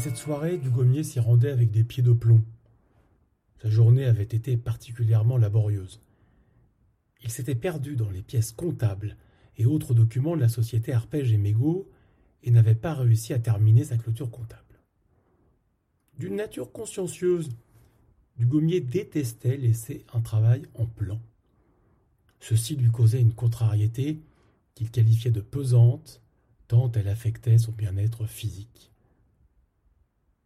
cette soirée, Dugommier s'y rendait avec des pieds de plomb. Sa journée avait été particulièrement laborieuse. Il s'était perdu dans les pièces comptables et autres documents de la société Arpège et Mégot et n'avait pas réussi à terminer sa clôture comptable. D'une nature consciencieuse, Dugommier détestait laisser un travail en plan. Ceci lui causait une contrariété qu'il qualifiait de pesante, tant elle affectait son bien-être physique.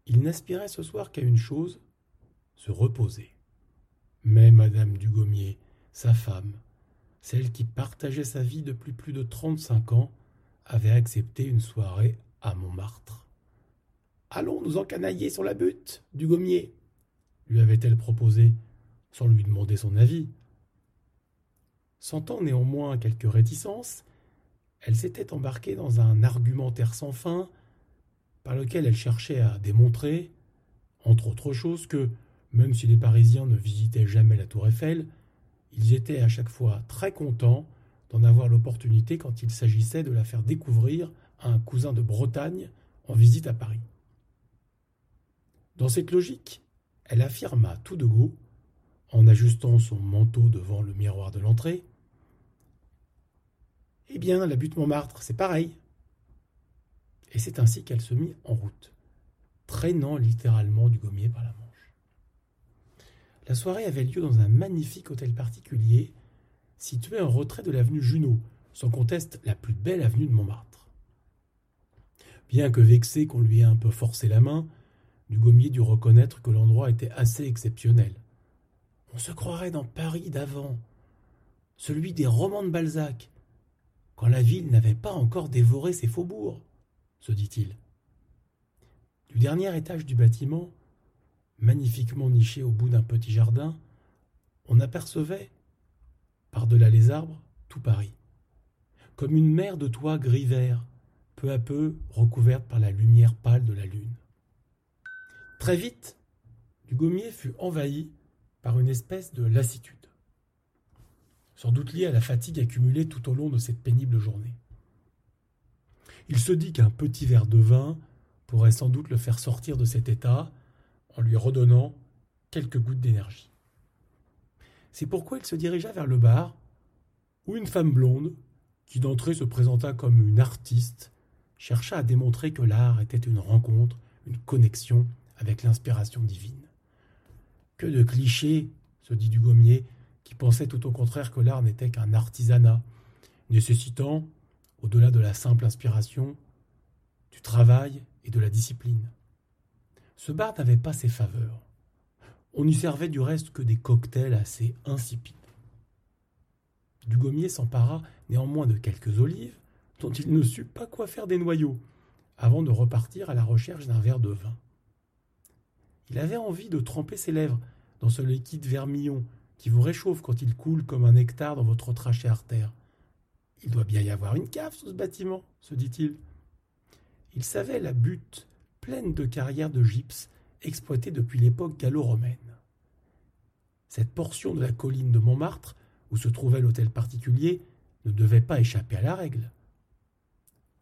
Il n'aspirait ce soir qu'à une chose, se reposer. Mais Madame Dugommier, sa femme, celle qui partageait sa vie depuis plus de trente-cinq ans, avait accepté une soirée à Montmartre. Allons nous encanailler sur la butte, Dugommier, lui avait-elle proposé, sans lui demander son avis. Sentant néanmoins quelques réticences, elle s'était embarquée dans un argumentaire sans fin, par lequel elle cherchait à démontrer, entre autres choses, que, même si les Parisiens ne visitaient jamais la tour Eiffel, ils étaient à chaque fois très contents d'en avoir l'opportunité quand il s'agissait de la faire découvrir à un cousin de Bretagne en visite à Paris. Dans cette logique, elle affirma tout de go, en ajustant son manteau devant le miroir de l'entrée. Eh bien, la butte Montmartre, c'est pareil. Et c'est ainsi qu'elle se mit en route, traînant littéralement du gommier par la manche. La soirée avait lieu dans un magnifique hôtel particulier, situé en retrait de l'avenue Junot, sans conteste la plus belle avenue de Montmartre. Bien que vexé qu'on lui ait un peu forcé la main, Dugommier dut reconnaître que l'endroit était assez exceptionnel. On se croirait dans Paris d'avant, celui des romans de Balzac, quand la ville n'avait pas encore dévoré ses faubourgs, se dit-il. Du dernier étage du bâtiment, magnifiquement niché au bout d'un petit jardin, on apercevait, par-delà les arbres, tout Paris, comme une mer de toits gris-vert, peu à peu recouverte par la lumière pâle de la lune. Très vite, Dugommier fut envahi par une espèce de lassitude, sans doute liée à la fatigue accumulée tout au long de cette pénible journée. Il se dit qu'un petit verre de vin pourrait sans doute le faire sortir de cet état en lui redonnant quelques gouttes d'énergie. C'est pourquoi il se dirigea vers le bar, où une femme blonde, qui d'entrée se présenta comme une artiste, chercha à démontrer que l'art était une rencontre, une connexion avec l'inspiration divine. Que de clichés, se dit Dugommier, qui pensait tout au contraire que l'art n'était qu'un artisanat, nécessitant, au-delà de la simple inspiration, du travail et de la discipline. Ce bar n'avait pas ses faveurs. On n'y servait du reste que des cocktails assez insipides. Dugommier s'empara néanmoins de quelques olives, dont il ne sut pas quoi faire des noyaux, avant de repartir à la recherche d'un verre de vin. Il avait envie de tremper ses lèvres dans ce liquide vermillon qui vous réchauffe quand il coule comme un nectar dans votre trachée artère. Il doit bien y avoir une cave sous ce bâtiment, se dit-il. Il savait la butte pleine de carrières de gypse exploitées depuis l'époque gallo-romaine. Cette portion de la colline de Montmartre, où se trouvait l'hôtel particulier, ne devait pas échapper à la règle.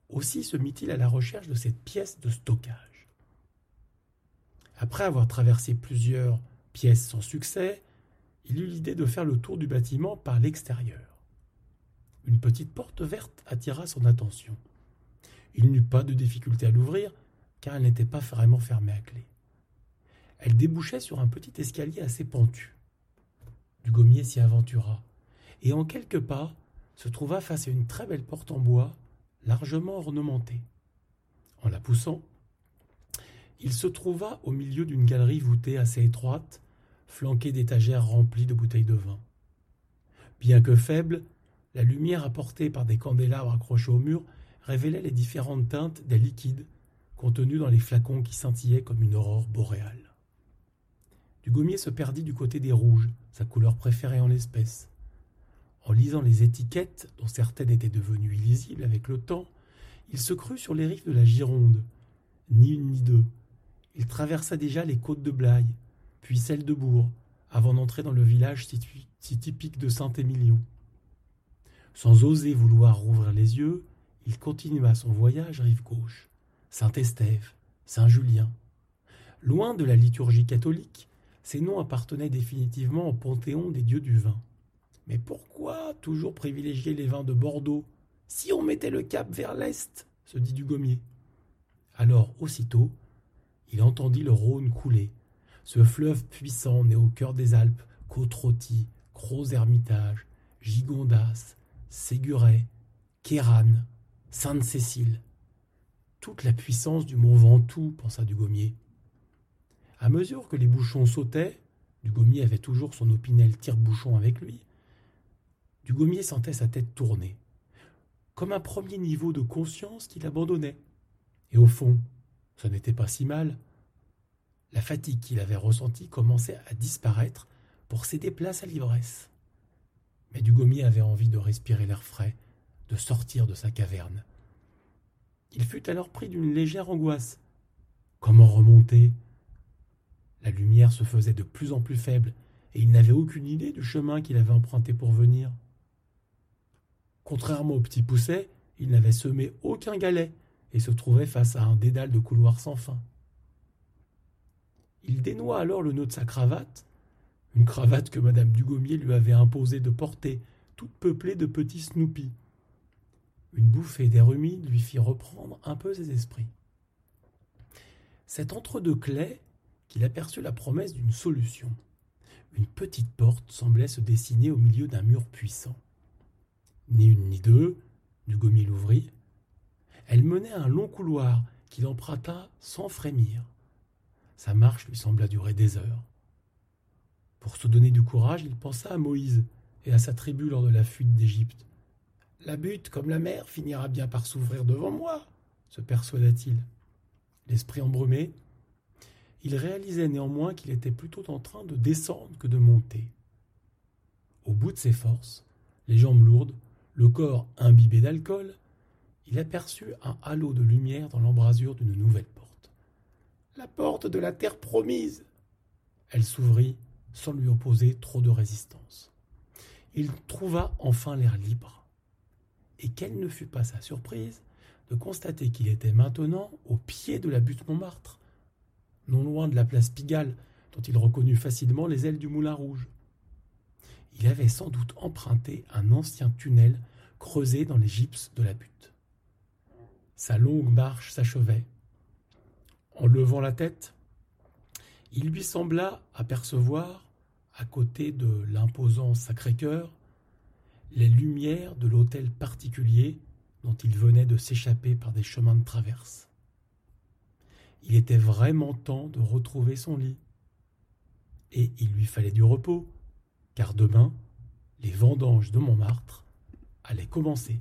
Aussi se mit-il à la recherche de cette pièce de stockage. Après avoir traversé plusieurs pièces sans succès, il eut l'idée de faire le tour du bâtiment par l'extérieur. Une petite porte verte attira son attention. Il n'eut pas de difficulté à l'ouvrir, car elle n'était pas vraiment fermée à clé. Elle débouchait sur un petit escalier assez pentu. Dugommier s'y aventura, et en quelques pas se trouva face à une très belle porte en bois, largement ornementée. En la poussant, il se trouva au milieu d'une galerie voûtée assez étroite, flanquée d'étagères remplies de bouteilles de vin. Bien que faible, la lumière apportée par des candélabres accrochés au mur révélait les différentes teintes des liquides contenus dans les flacons qui scintillaient comme une aurore boréale. Dugommier se perdit du côté des rouges, sa couleur préférée en l'espèce. En lisant les étiquettes, dont certaines étaient devenues illisibles avec le temps, il se crut sur les rives de la Gironde. Ni une ni deux, il traversa déjà les côtes de Blaye, puis celles de Bourg, avant d'entrer dans le village si, typique de Saint-Émilion. Sans oser vouloir rouvrir les yeux, il continua son voyage rive gauche, Saint-Estève, Saint-Julien, Loin de la liturgie catholique, ces noms appartenaient définitivement au panthéon des dieux du vin. Mais pourquoi toujours privilégier les vins de Bordeaux si on mettait le cap vers l'est? se dit Dugommier. Alors, aussitôt, il entendit le Rhône couler, ce fleuve puissant né au cœur des Alpes, Côte-Rôtie, Gros-Hermitage, Gigondas, Séguret, Kéran, Sainte-Cécile. Toute la puissance du mont Ventoux, pensa Dugommier. À mesure que les bouchons sautaient, Dugommier avait toujours son opinel tire-bouchon avec lui, Dugommier sentait sa tête tourner, comme un premier niveau de conscience qu'il abandonnait. Et au fond, ce n'était pas si mal. La fatigue qu'il avait ressentie commençait à disparaître pour céder place à l'ivresse. Mais Dugommier avait envie de respirer l'air frais, de sortir de sa caverne. Il fut alors pris d'une légère angoisse. Comment remonter? La lumière se faisait de plus en plus faible, et il n'avait aucune idée du chemin qu'il avait emprunté pour venir. Contrairement au petit pousset, il n'avait semé aucun galet et se trouvait face à un dédale de couloirs sans fin. Il dénoua alors le nœud de sa cravate une cravate que madame Dugommier lui avait imposé de porter, toute peuplée de petits Snoopy. Une bouffée d'air humide lui fit reprendre un peu ses esprits. C'est entre deux clés qu'il aperçut la promesse d'une solution. Une petite porte semblait se dessiner au milieu d'un mur puissant. Ni une ni deux, Dugommier l'ouvrit. Elle menait à un long couloir qu'il emprunta sans frémir. Sa marche lui sembla durer des heures. Pour se donner du courage, il pensa à Moïse et à sa tribu lors de la fuite d'Égypte. La butte, comme la mer, finira bien par s'ouvrir devant moi, se persuada-t-il. L'esprit embrumé, il réalisait néanmoins qu'il était plutôt en train de descendre que de monter. Au bout de ses forces, les jambes lourdes, le corps imbibé d'alcool, il aperçut un halo de lumière dans l'embrasure d'une nouvelle porte. La porte de la terre promise. Elle s'ouvrit sans lui opposer trop de résistance. Il trouva enfin l'air libre. Et quelle ne fut pas sa surprise de constater qu'il était maintenant au pied de la butte Montmartre, non loin de la place Pigalle, dont il reconnut facilement les ailes du Moulin Rouge. Il avait sans doute emprunté un ancien tunnel creusé dans les gypses de la butte. Sa longue marche s'achevait. En levant la tête, il lui sembla apercevoir, à côté de l'imposant Sacré-Cœur, les lumières de l'hôtel particulier dont il venait de s'échapper par des chemins de traverse. Il était vraiment temps de retrouver son lit. Et il lui fallait du repos, car demain, les vendanges de Montmartre allaient commencer.